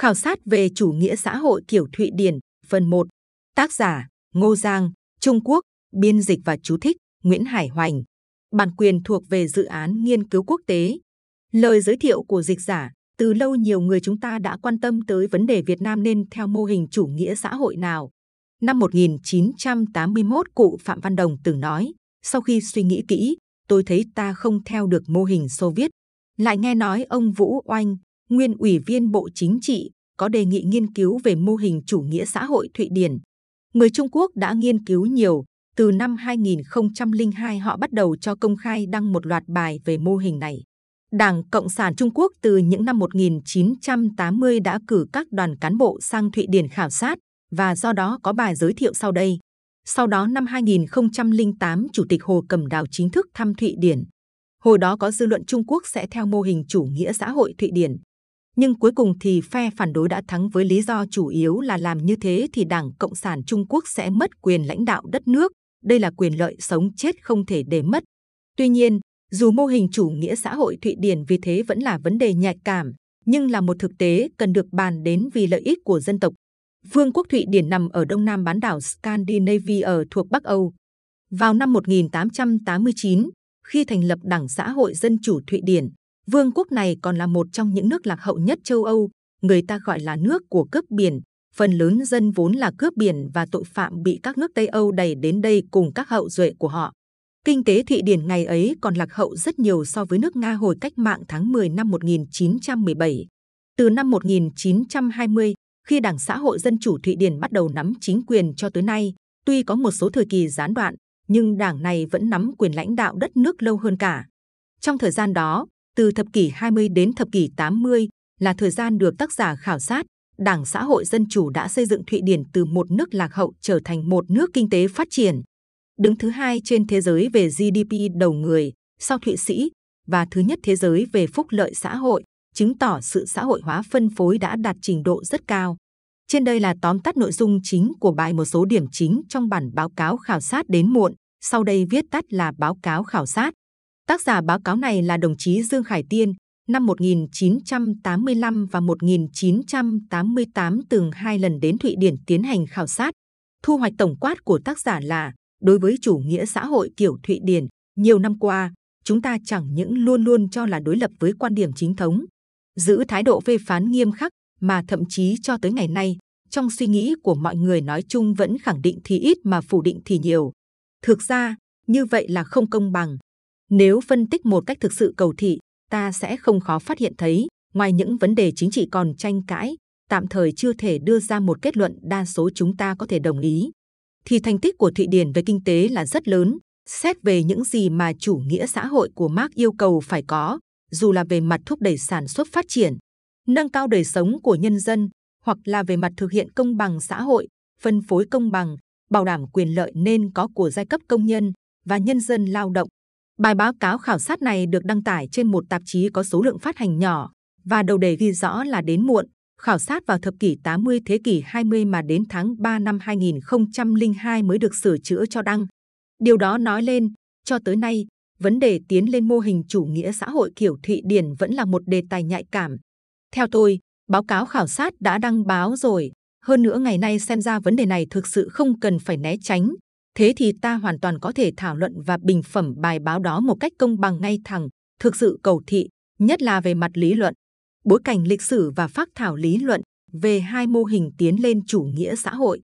Khảo sát về chủ nghĩa xã hội kiểu Thụy Điển, phần 1. Tác giả Ngô Giang, Trung Quốc, biên dịch và chú thích Nguyễn Hải Hoành. Bản quyền thuộc về dự án nghiên cứu quốc tế. Lời giới thiệu của dịch giả, từ lâu nhiều người chúng ta đã quan tâm tới vấn đề Việt Nam nên theo mô hình chủ nghĩa xã hội nào. Năm 1981, cụ Phạm Văn Đồng từng nói, sau khi suy nghĩ kỹ, tôi thấy ta không theo được mô hình Xô Viết. Lại nghe nói ông Vũ Oanh, nguyên ủy viên Bộ Chính trị, có đề nghị nghiên cứu về mô hình chủ nghĩa xã hội Thụy Điển. Người Trung Quốc đã nghiên cứu nhiều, từ năm 2002 họ bắt đầu cho công khai đăng một loạt bài về mô hình này. Đảng Cộng sản Trung Quốc từ những năm 1980 đã cử các đoàn cán bộ sang Thụy Điển khảo sát và do đó có bài giới thiệu sau đây. Sau đó năm 2008, Chủ tịch Hồ Cẩm Đào chính thức thăm Thụy Điển. Hồi đó có dư luận Trung Quốc sẽ theo mô hình chủ nghĩa xã hội Thụy Điển. Nhưng cuối cùng thì phe phản đối đã thắng với lý do chủ yếu là làm như thế thì Đảng Cộng sản Trung Quốc sẽ mất quyền lãnh đạo đất nước. Đây là quyền lợi sống chết không thể để mất. Tuy nhiên, dù mô hình chủ nghĩa xã hội Thụy Điển vì thế vẫn là vấn đề nhạy cảm, nhưng là một thực tế cần được bàn đến vì lợi ích của dân tộc. Vương quốc Thụy Điển nằm ở đông nam bán đảo Scandinavia thuộc Bắc Âu. Vào năm 1889, khi thành lập Đảng Xã hội Dân chủ Thụy Điển, vương quốc này còn là một trong những nước lạc hậu nhất châu Âu, người ta gọi là nước của cướp biển. Phần lớn dân vốn là cướp biển và tội phạm bị các nước Tây Âu đẩy đến đây cùng các hậu duệ của họ. Kinh tế Thụy Điển ngày ấy còn lạc hậu rất nhiều so với nước Nga hồi cách mạng tháng 10 năm 1917. Từ năm 1920, khi Đảng Xã hội Dân chủ Thụy Điển bắt đầu nắm chính quyền cho tới nay, tuy có một số thời kỳ gián đoạn, nhưng đảng này vẫn nắm quyền lãnh đạo đất nước lâu hơn cả. Trong thời gian đó, từ thập kỷ 20 đến thập kỷ 80 là thời gian được tác giả khảo sát, Đảng Xã hội Dân chủ đã xây dựng Thụy Điển từ một nước lạc hậu trở thành một nước kinh tế phát triển. Đứng thứ hai trên thế giới về GDP đầu người, sau Thụy Sĩ, và thứ nhất thế giới về phúc lợi xã hội, chứng tỏ sự xã hội hóa phân phối đã đạt trình độ rất cao. Trên đây là tóm tắt nội dung chính của bài một số điểm chính trong bản báo cáo khảo sát đến muộn, sau đây viết tắt là báo cáo khảo sát. Tác giả báo cáo này là đồng chí Dương Khải Tiên, năm 1985 và 1988 từng hai lần đến Thụy Điển tiến hành khảo sát. Thu hoạch tổng quát của tác giả là đối với chủ nghĩa xã hội kiểu Thụy Điển, nhiều năm qua, chúng ta chẳng những luôn luôn cho là đối lập với quan điểm chính thống, giữ thái độ phê phán nghiêm khắc, mà thậm chí cho tới ngày nay, trong suy nghĩ của mọi người nói chung vẫn khẳng định thì ít mà phủ định thì nhiều. Thực ra, như vậy là không công bằng. Nếu phân tích một cách thực sự cầu thị, ta sẽ không khó phát hiện thấy, ngoài những vấn đề chính trị còn tranh cãi, tạm thời chưa thể đưa ra một kết luận đa số chúng ta có thể đồng ý. Thì thành tích của Thụy Điển về kinh tế là rất lớn, xét về những gì mà chủ nghĩa xã hội của Marx yêu cầu phải có, dù là về mặt thúc đẩy sản xuất phát triển, nâng cao đời sống của nhân dân, hoặc là về mặt thực hiện công bằng xã hội, phân phối công bằng, bảo đảm quyền lợi nên có của giai cấp công nhân và nhân dân lao động. Bài báo cáo khảo sát này được đăng tải trên một tạp chí có số lượng phát hành nhỏ và đầu đề ghi rõ là đến muộn, khảo sát vào thập kỷ 80 thế kỷ 20 mà đến tháng 3 năm 2002 mới được sửa chữa cho đăng. Điều đó nói lên, cho tới nay, vấn đề tiến lên mô hình chủ nghĩa xã hội kiểu Thụy Điển vẫn là một đề tài nhạy cảm. Theo tôi, báo cáo khảo sát đã đăng báo rồi. Hơn nữa ngày nay xem ra vấn đề này thực sự không cần phải né tránh. Thế thì ta hoàn toàn có thể thảo luận và bình phẩm bài báo đó một cách công bằng ngay thẳng, thực sự cầu thị, nhất là về mặt lý luận. Bối cảnh lịch sử và phác thảo lý luận về hai mô hình tiến lên chủ nghĩa xã hội.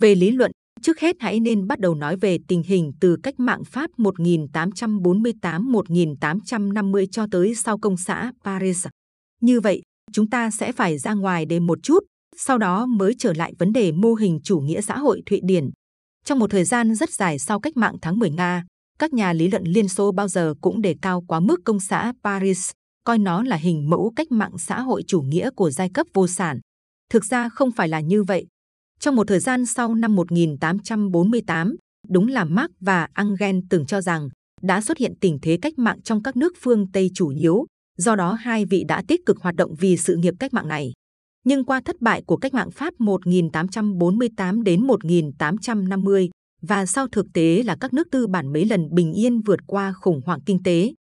Về lý luận, trước hết hãy nên bắt đầu nói về tình hình từ cách mạng Pháp 1848-1850 cho tới sau công xã Paris. Như vậy, chúng ta sẽ phải ra ngoài đề một chút, sau đó mới trở lại vấn đề mô hình chủ nghĩa xã hội Thụy Điển. Trong một thời gian rất dài sau cách mạng tháng 10 Nga, các nhà lý luận Liên Xô bao giờ cũng đề cao quá mức công xã Paris, coi nó là hình mẫu cách mạng xã hội chủ nghĩa của giai cấp vô sản. Thực ra không phải là như vậy. Trong một thời gian sau năm 1848, đúng là Marx và Engels từng cho rằng đã xuất hiện tình thế cách mạng trong các nước phương Tây chủ yếu, Do đó hai vị đã tích cực hoạt động vì sự nghiệp cách mạng này. Nhưng qua thất bại của cách mạng Pháp 1848 đến 1850 và sau thực tế là các nước tư bản mấy lần bình yên vượt qua khủng hoảng kinh tế,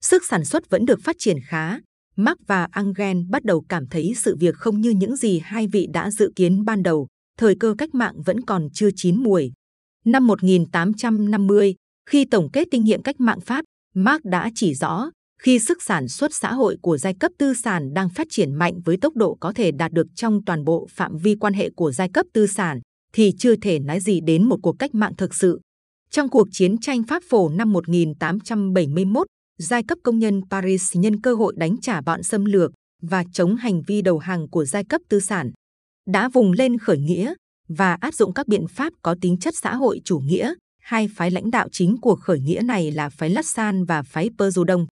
sức sản xuất vẫn được phát triển khá, Marx và Engels bắt đầu cảm thấy sự việc không như những gì hai vị đã dự kiến ban đầu, thời cơ cách mạng vẫn còn chưa chín muồi. Năm 1850, khi tổng kết kinh nghiệm cách mạng Pháp, Marx đã chỉ rõ, khi sức sản xuất xã hội của giai cấp tư sản đang phát triển mạnh với tốc độ có thể đạt được trong toàn bộ phạm vi quan hệ của giai cấp tư sản, thì chưa thể nói gì đến một cuộc cách mạng thực sự. Trong cuộc chiến tranh Pháp phổ năm 1871, giai cấp công nhân Paris nhân cơ hội đánh trả bọn xâm lược và chống hành vi đầu hàng của giai cấp tư sản, đã vùng lên khởi nghĩa và áp dụng các biện pháp có tính chất xã hội chủ nghĩa. Hai phái lãnh đạo chính của khởi nghĩa này là phái Lassan và phái Perdudon.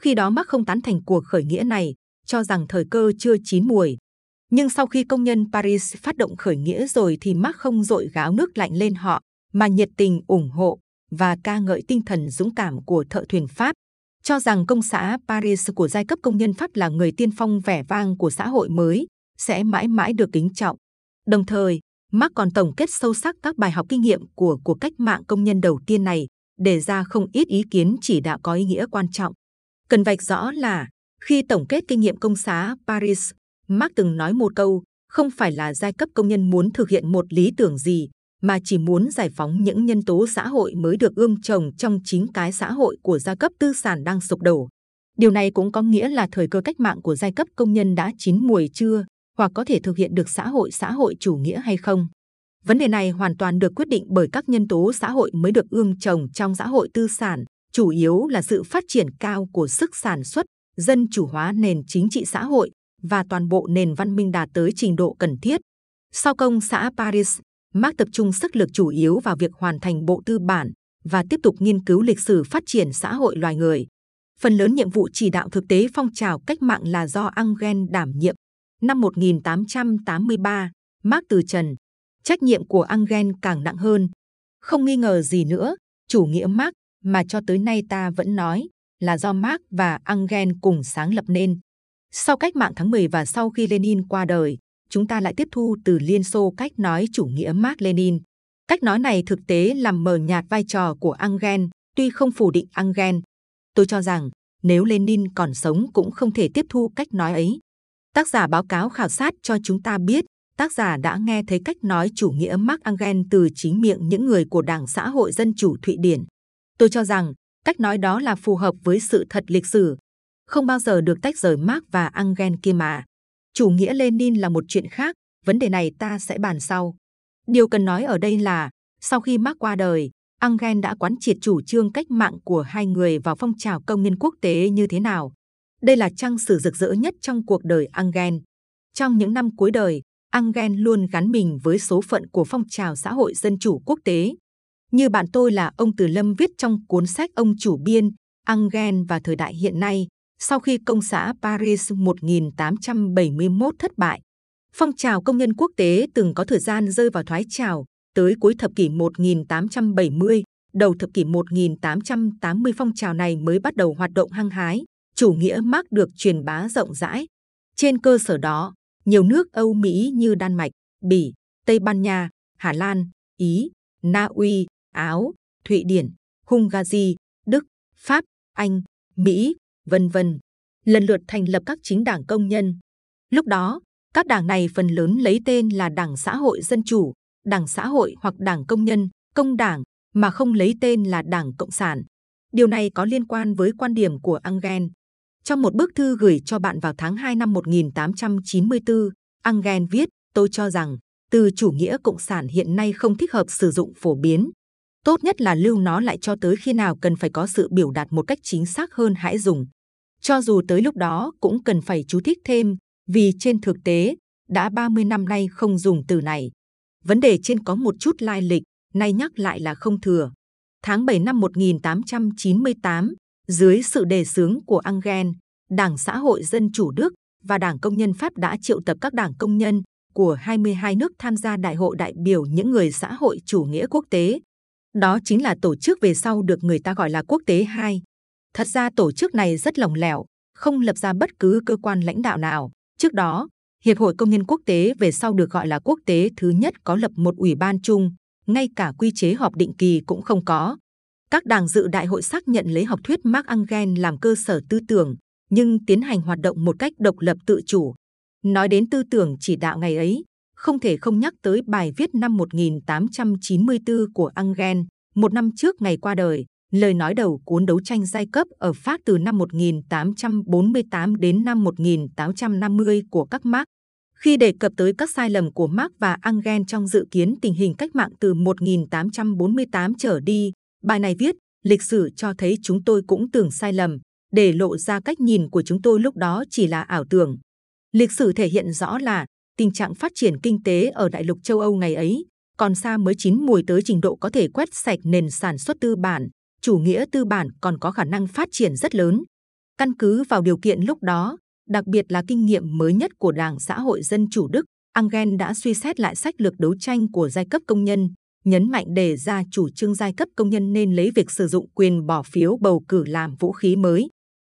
Khi đó Marx không tán thành cuộc khởi nghĩa này, cho rằng thời cơ chưa chín muồi. Nhưng sau khi công nhân Paris phát động khởi nghĩa rồi thì Marx không dội gáo nước lạnh lên họ, mà nhiệt tình ủng hộ và ca ngợi tinh thần dũng cảm của thợ thuyền Pháp, cho rằng công xã Paris của giai cấp công nhân Pháp là người tiên phong vẻ vang của xã hội mới, sẽ mãi mãi được kính trọng. Đồng thời, Marx còn tổng kết sâu sắc các bài học kinh nghiệm của cuộc cách mạng công nhân đầu tiên này, đề ra không ít ý kiến chỉ đạo có ý nghĩa quan trọng. Cần vạch rõ là, khi tổng kết kinh nghiệm công xá Paris, Marx từng nói một câu, không phải là giai cấp công nhân muốn thực hiện một lý tưởng gì, mà chỉ muốn giải phóng những nhân tố xã hội mới được ươm trồng trong chính cái xã hội của giai cấp tư sản đang sụp đổ. Điều này cũng có nghĩa là thời cơ cách mạng của giai cấp công nhân đã chín mùi chưa, hoặc có thể thực hiện được xã hội xã hội chủ nghĩa hay không. Vấn đề này hoàn toàn được quyết định bởi các nhân tố xã hội mới được ươm trồng trong xã hội tư sản, chủ yếu là sự phát triển cao của sức sản xuất, dân chủ hóa nền chính trị xã hội và toàn bộ nền văn minh đạt tới trình độ cần thiết. Sau công xã Paris, Marx tập trung sức lực chủ yếu vào việc hoàn thành bộ tư bản và tiếp tục nghiên cứu lịch sử phát triển xã hội loài người. Phần lớn nhiệm vụ chỉ đạo thực tế phong trào cách mạng là do Engels đảm nhiệm. Năm 1883, Marx từ trần. Trách nhiệm của Engels càng nặng hơn. Không nghi ngờ gì nữa, chủ nghĩa Marx mà cho tới nay ta vẫn nói là do Marx và Engels cùng sáng lập nên. Sau cách mạng tháng 10 và sau khi Lenin qua đời, chúng ta lại tiếp thu từ Liên Xô cách nói chủ nghĩa Marx Lenin. Cách nói này thực tế làm mờ nhạt vai trò của Engel, tuy không phủ định Engel. Tôi cho rằng nếu Lenin còn sống cũng không thể tiếp thu cách nói ấy. Tác giả báo cáo khảo sát cho chúng ta biết, tác giả đã nghe thấy cách nói chủ nghĩa Marx Engel từ chính miệng những người của Đảng Xã hội Dân chủ Thụy Điển. Tôi cho rằng cách nói đó là phù hợp với sự thật lịch sử, không bao giờ được tách rời Marx và Engel kia mà. Chủ nghĩa Lenin là một chuyện khác, vấn đề này ta sẽ bàn sau. Điều cần nói ở đây là, sau khi Marx qua đời, Engel đã quán triệt chủ trương cách mạng của hai người vào phong trào công nhân quốc tế như thế nào. Đây là trang sử rực rỡ nhất trong cuộc đời Engel. Trong những năm cuối đời, Engel luôn gắn mình với số phận của phong trào xã hội dân chủ quốc tế. Như bạn tôi là ông Từ Lâm viết trong cuốn sách ông chủ biên, Angen và thời đại hiện nay, sau khi công xã Paris 1871 thất bại. Phong trào công nhân quốc tế từng có thời gian rơi vào thoái trào, tới cuối thập kỷ 1870, đầu thập kỷ 1880 phong trào này mới bắt đầu hoạt động hăng hái, chủ nghĩa Marx được truyền bá rộng rãi. Trên cơ sở đó, nhiều nước Âu Mỹ như Đan Mạch, Bỉ, Tây Ban Nha, Hà Lan, Ý, Na Uy, Áo, Thụy Điển, Hungary, Đức, Pháp, Anh, Mỹ, vân vân, lần lượt thành lập các chính đảng công nhân. Lúc đó, các đảng này phần lớn lấy tên là Đảng Xã hội Dân chủ, Đảng Xã hội hoặc Đảng Công nhân, Công đảng, mà không lấy tên là Đảng Cộng sản. Điều này có liên quan với quan điểm của Engel. Trong một bức thư gửi cho bạn vào tháng 2 năm 1894, Engel viết, tôi cho rằng từ chủ nghĩa cộng sản hiện nay không thích hợp sử dụng phổ biến. Tốt nhất là lưu nó lại cho tới khi nào cần phải có sự biểu đạt một cách chính xác hơn hãy dùng. Cho dù tới lúc đó cũng cần phải chú thích thêm, vì trên thực tế, đã 30 năm nay không dùng từ này. Vấn đề trên có một chút lai lịch, nay nhắc lại là không thừa. Tháng 7 năm 1898, dưới sự đề xướng của Engel, Đảng Xã hội Dân chủ Đức và Đảng Công nhân Pháp đã triệu tập các đảng công nhân của 22 nước tham gia đại hội đại biểu những người xã hội chủ nghĩa quốc tế. Đó chính là tổ chức về sau được người ta gọi là quốc tế 2. Thật ra tổ chức này rất lỏng lẻo, không lập ra bất cứ cơ quan lãnh đạo nào. Trước đó, Hiệp hội Công nhân Quốc tế về sau được gọi là Quốc tế thứ nhất có lập một ủy ban chung, ngay cả quy chế họp định kỳ cũng không có. Các đảng dự đại hội xác nhận lấy học thuyết Marx Engel làm cơ sở tư tưởng, nhưng tiến hành hoạt động một cách độc lập tự chủ. Nói đến tư tưởng chỉ đạo ngày ấy, không thể không nhắc tới bài viết năm 1894 của Engel, một năm trước ngày qua đời, lời nói đầu cuốn đấu tranh giai cấp ở Pháp từ năm 1848 đến năm 1850 của các Marx. Khi đề cập tới các sai lầm của Marx và Engel trong dự kiến tình hình cách mạng từ 1848 trở đi, bài này viết, lịch sử cho thấy chúng tôi cũng tưởng sai lầm, để lộ ra cách nhìn của chúng tôi lúc đó chỉ là ảo tưởng. Lịch sử thể hiện rõ là tình trạng phát triển kinh tế ở đại lục châu Âu ngày ấy còn xa mới chín mùi tới trình độ có thể quét sạch nền sản xuất tư bản, chủ nghĩa tư bản còn có khả năng phát triển rất lớn. Căn cứ vào điều kiện lúc đó, đặc biệt là kinh nghiệm mới nhất của Đảng Xã hội Dân Chủ Đức, Engel đã suy xét lại sách lược đấu tranh của giai cấp công nhân, nhấn mạnh đề ra chủ trương giai cấp công nhân nên lấy việc sử dụng quyền bỏ phiếu bầu cử làm vũ khí mới.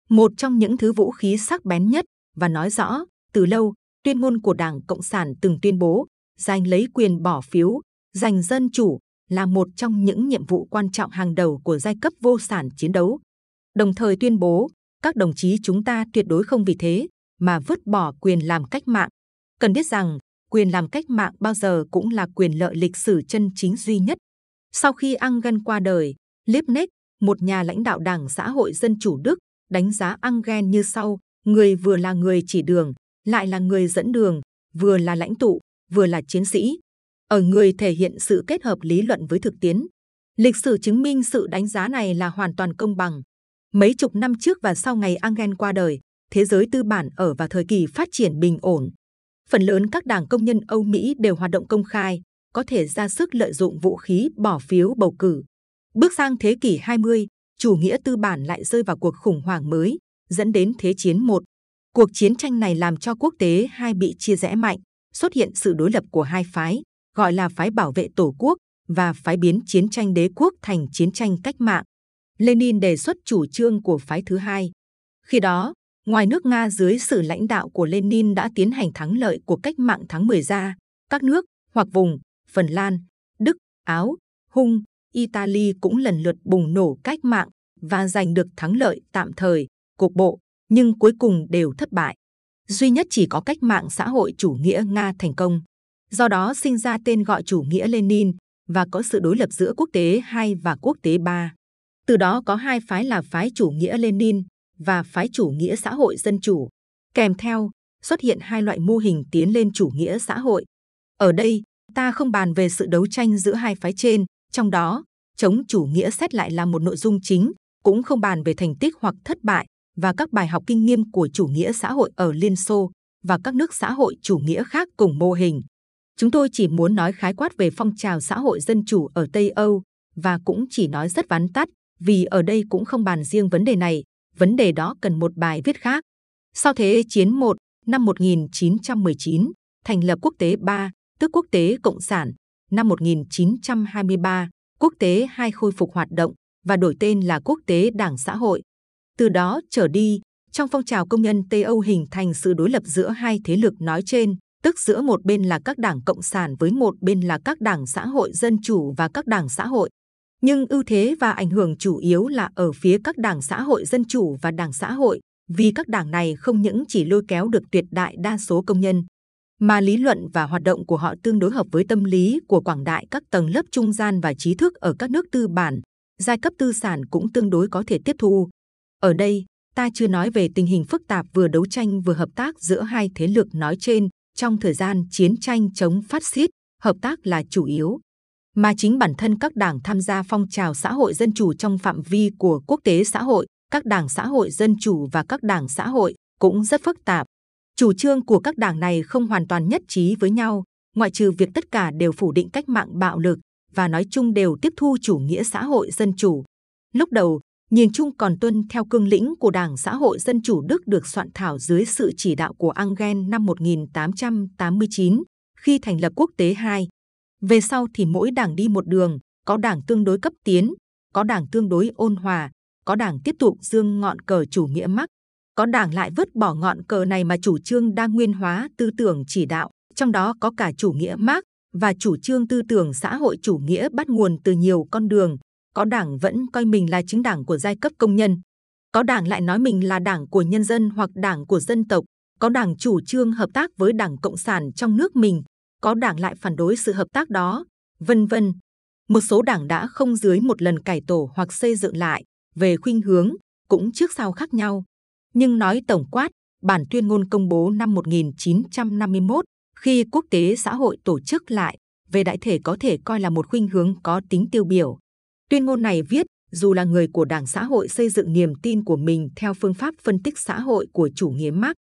Một trong những thứ vũ khí sắc bén nhất và nói rõ, từ lâu, tuyên ngôn của Đảng Cộng sản từng tuyên bố giành lấy quyền bỏ phiếu, giành dân chủ là một trong những nhiệm vụ quan trọng hàng đầu của giai cấp vô sản chiến đấu. Đồng thời tuyên bố, các đồng chí chúng ta tuyệt đối không vì thế mà vứt bỏ quyền làm cách mạng. Cần biết rằng, quyền làm cách mạng bao giờ cũng là quyền lợi lịch sử chân chính duy nhất. Sau khi Engel qua đời, Liebknecht, một nhà lãnh đạo Đảng Xã hội Dân Chủ Đức, đánh giá Engel như sau: người vừa là người chỉ đường, lại là người dẫn đường, vừa là lãnh tụ, vừa là chiến sĩ. Ở người thể hiện sự kết hợp lý luận với thực tiễn. Lịch sử chứng minh sự đánh giá này là hoàn toàn công bằng. Mấy chục năm trước và sau ngày Engel qua đời, thế giới tư bản ở vào thời kỳ phát triển bình ổn. Phần lớn các đảng công nhân Âu Mỹ đều hoạt động công khai, có thể ra sức lợi dụng vũ khí bỏ phiếu bầu cử. Bước sang thế kỷ 20, chủ nghĩa tư bản lại rơi vào cuộc khủng hoảng mới, dẫn đến Thế chiến 1. Cuộc chiến tranh này làm cho quốc tế hai bị chia rẽ mạnh, xuất hiện sự đối lập của hai phái, gọi là phái bảo vệ tổ quốc và phái biến chiến tranh đế quốc thành chiến tranh cách mạng. Lenin đề xuất chủ trương của phái thứ hai. Khi đó, ngoài nước Nga dưới sự lãnh đạo của Lenin đã tiến hành thắng lợi của cách mạng tháng 10 ra, các nước hoặc vùng Phần Lan, Đức, Áo, Hung, Italy cũng lần lượt bùng nổ cách mạng và giành được thắng lợi tạm thời, cục bộ, nhưng cuối cùng đều thất bại. Duy nhất chỉ có cách mạng xã hội chủ nghĩa Nga thành công. Do đó sinh ra tên gọi chủ nghĩa Lenin và có sự đối lập giữa quốc tế 2 và quốc tế 3. Từ đó có hai phái là phái chủ nghĩa Lenin và phái chủ nghĩa xã hội dân chủ. Kèm theo, xuất hiện hai loại mô hình tiến lên chủ nghĩa xã hội. Ở đây, ta không bàn về sự đấu tranh giữa hai phái trên, trong đó, chống chủ nghĩa xét lại là một nội dung chính, cũng không bàn về thành tích hoặc thất bại và các bài học kinh nghiệm của chủ nghĩa xã hội ở Liên Xô và các nước xã hội chủ nghĩa khác cùng mô hình. Chúng tôi chỉ muốn nói khái quát về phong trào xã hội dân chủ ở Tây Âu và cũng chỉ nói rất vắn tắt vì ở đây cũng không bàn riêng vấn đề này, vấn đề đó cần một bài viết khác. Sau Thế chiến 1, năm 1919, thành lập Quốc tế 3, tức Quốc tế Cộng sản. Năm 1923, Quốc tế 2 khôi phục hoạt động và đổi tên là Quốc tế Đảng Xã hội. Từ đó trở đi, trong phong trào công nhân Tây Âu hình thành sự đối lập giữa hai thế lực nói trên, tức giữa một bên là các đảng cộng sản với một bên là các đảng xã hội dân chủ và các đảng xã hội. Nhưng ưu thế và ảnh hưởng chủ yếu là ở phía các đảng xã hội dân chủ và đảng xã hội, vì các đảng này không những chỉ lôi kéo được tuyệt đại đa số công nhân, mà lý luận và hoạt động của họ tương đối hợp với tâm lý của quảng đại các tầng lớp trung gian và trí thức ở các nước tư bản, giai cấp tư sản cũng tương đối có thể tiếp thu. Ở đây, ta chưa nói về tình hình phức tạp vừa đấu tranh vừa hợp tác giữa hai thế lực nói trên trong thời gian chiến tranh chống phát xít, hợp tác là chủ yếu. Mà chính bản thân các đảng tham gia phong trào xã hội dân chủ trong phạm vi của quốc tế xã hội, các đảng xã hội dân chủ và các đảng xã hội cũng rất phức tạp. Chủ trương của các đảng này không hoàn toàn nhất trí với nhau, ngoại trừ việc tất cả đều phủ định cách mạng bạo lực và nói chung đều tiếp thu chủ nghĩa xã hội dân chủ. Lúc đầu, nhìn chung còn tuân theo cương lĩnh của Đảng Xã hội Dân chủ Đức được soạn thảo dưới sự chỉ đạo của Engel năm 1889 khi thành lập quốc tế 2. Về sau thì mỗi đảng đi một đường, có đảng tương đối cấp tiến, có đảng tương đối ôn hòa, có đảng tiếp tục dương ngọn cờ chủ nghĩa mắc, có đảng lại vứt bỏ ngọn cờ này mà chủ trương đa nguyên hóa tư tưởng chỉ đạo, trong đó có cả chủ nghĩa Marx và chủ trương tư tưởng xã hội chủ nghĩa bắt nguồn từ nhiều con đường, có đảng vẫn coi mình là chính đảng của giai cấp công nhân. Có đảng lại nói mình là đảng của nhân dân hoặc đảng của dân tộc, có đảng chủ trương hợp tác với đảng Cộng sản trong nước mình, có đảng lại phản đối sự hợp tác đó, vân vân. Một số đảng đã không dưới một lần cải tổ hoặc xây dựng lại, về khuynh hướng, cũng trước sau khác nhau. Nhưng nói tổng quát, bản tuyên ngôn công bố năm 1951, khi quốc tế xã hội tổ chức lại, về đại thể có thể coi là một khuynh hướng có tính tiêu biểu. Tuyên ngôn này viết, dù là người của Đảng Xã hội xây dựng niềm tin của mình theo phương pháp phân tích xã hội của chủ nghĩa Marx,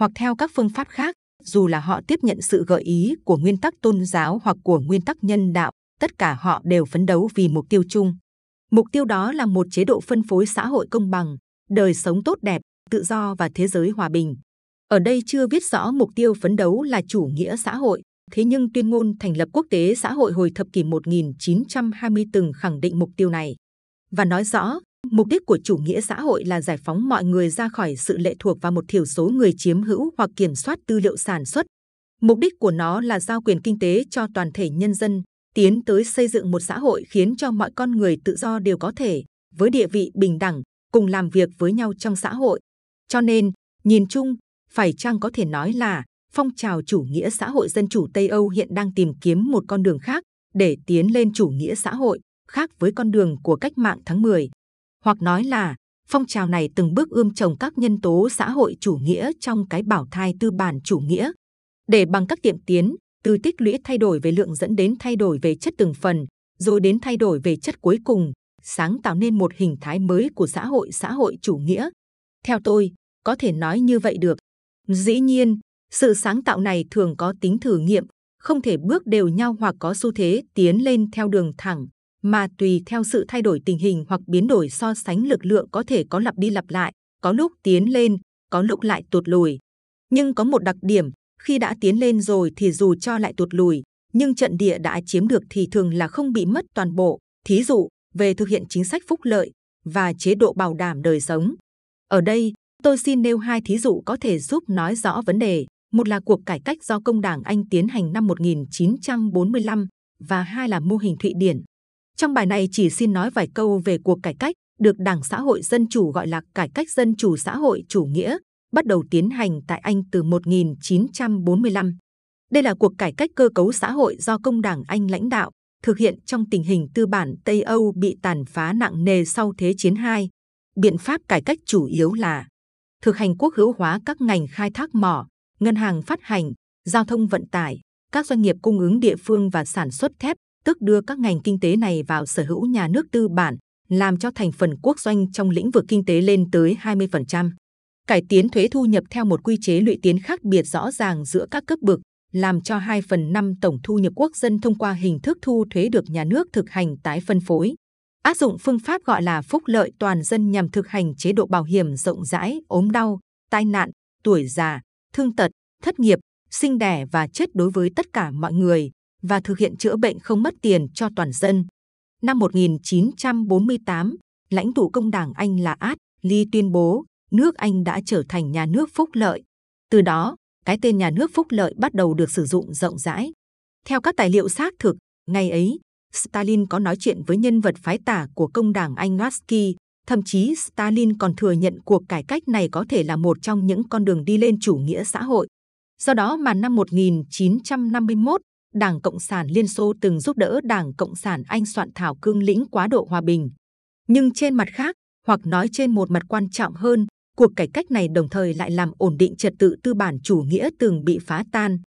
hoặc theo các phương pháp khác, dù là họ tiếp nhận sự gợi ý của nguyên tắc tôn giáo hoặc của nguyên tắc nhân đạo, tất cả họ đều phấn đấu vì mục tiêu chung. Mục tiêu đó là một chế độ phân phối xã hội công bằng, đời sống tốt đẹp, tự do và thế giới hòa bình. Ở đây chưa viết rõ mục tiêu phấn đấu là chủ nghĩa xã hội, thế nhưng tuyên ngôn thành lập quốc tế xã hội hồi thập kỷ 1920 từng khẳng định mục tiêu này và nói rõ mục đích của chủ nghĩa xã hội là giải phóng mọi người ra khỏi sự lệ thuộc vào một thiểu số người chiếm hữu hoặc kiểm soát tư liệu sản xuất. Mục đích của nó là giao quyền kinh tế cho toàn thể nhân dân, tiến tới xây dựng một xã hội khiến cho mọi con người tự do đều có thể, với địa vị bình đẳng, cùng làm việc với nhau trong xã hội. Cho nên, nhìn chung, phải chăng có thể nói là phong trào chủ nghĩa xã hội dân chủ Tây Âu hiện đang tìm kiếm một con đường khác để tiến lên chủ nghĩa xã hội, khác với con đường của cách mạng tháng 10. Hoặc nói là, phong trào này từng bước ươm trồng các nhân tố xã hội chủ nghĩa trong cái bảo thai tư bản chủ nghĩa. Để bằng các tiệm tiến, từ tích lũy thay đổi về lượng dẫn đến thay đổi về chất từng phần, rồi đến thay đổi về chất cuối cùng, sáng tạo nên một hình thái mới của xã hội xã hội chủ nghĩa. Theo tôi, có thể nói như vậy được. Dĩ nhiên sự sáng tạo này thường có tính thử nghiệm không thể bước đều nhau hoặc có xu thế tiến lên theo đường thẳng mà tùy theo sự thay đổi tình hình hoặc biến đổi so sánh lực lượng có thể có lặp đi lặp lại, có lúc tiến lên, có lúc lại tụt lùi. Nhưng có một đặc điểm, khi đã tiến lên rồi thì dù cho lại tụt lùi, nhưng trận địa đã chiếm được thì thường là không bị mất toàn bộ. Thí dụ, về thực hiện chính sách phúc lợi và chế độ bảo đảm đời sống. Ở đây, tôi xin nêu hai thí dụ có thể giúp nói rõ vấn đề. Một là cuộc cải cách do công đảng Anh tiến hành năm 1945 và hai là mô hình Thụy Điển. Trong bài này chỉ xin nói vài câu về cuộc cải cách được Đảng Xã hội Dân Chủ gọi là cải cách dân chủ xã hội chủ nghĩa, bắt đầu tiến hành tại Anh từ 1945. Đây là cuộc cải cách cơ cấu xã hội do công đảng Anh lãnh đạo, thực hiện trong tình hình tư bản Tây Âu bị tàn phá nặng nề sau Thế chiến II. Biện pháp cải cách chủ yếu là thực hành quốc hữu hóa các ngành khai thác mỏ, ngân hàng phát hành, giao thông vận tải, các doanh nghiệp cung ứng địa phương và sản xuất thép, tức đưa các ngành kinh tế này vào sở hữu nhà nước tư bản, làm cho thành phần quốc doanh trong lĩnh vực kinh tế lên tới 20%. Cải tiến thuế thu nhập theo một quy chế lũy tiến khác biệt rõ ràng giữa các cấp bậc, làm cho 2 phần 5 tổng thu nhập quốc dân thông qua hình thức thu thuế được nhà nước thực hành tái phân phối. Áp dụng phương pháp gọi là phúc lợi toàn dân nhằm thực hành chế độ bảo hiểm rộng rãi, ốm đau, tai nạn, tuổi già, thương tật, thất nghiệp, sinh đẻ và chết đối với tất cả mọi người, và thực hiện chữa bệnh không mất tiền cho toàn dân. Năm 1948, lãnh tụ công đảng Anh là Át Ly tuyên bố nước Anh đã trở thành nhà nước phúc lợi. Từ đó, cái tên nhà nước phúc lợi bắt đầu được sử dụng rộng rãi. Theo các tài liệu xác thực, ngày ấy, Stalin có nói chuyện với nhân vật phái tả của công đảng Anh Notsky. Thậm chí Stalin còn thừa nhận cuộc cải cách này có thể là một trong những con đường đi lên chủ nghĩa xã hội. Do đó mà năm 1951, Đảng Cộng sản Liên Xô từng giúp đỡ Đảng Cộng sản Anh soạn thảo cương lĩnh quá độ hòa bình. Nhưng trên mặt khác, hoặc nói trên một mặt quan trọng hơn, cuộc cải cách này đồng thời lại làm ổn định trật tự tư bản chủ nghĩa từng bị phá tan.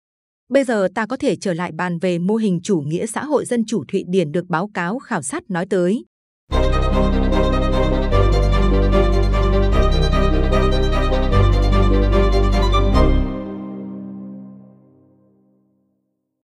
Bây giờ ta có thể trở lại bàn về mô hình chủ nghĩa xã hội dân chủ Thụy Điển được báo cáo khảo sát nói tới.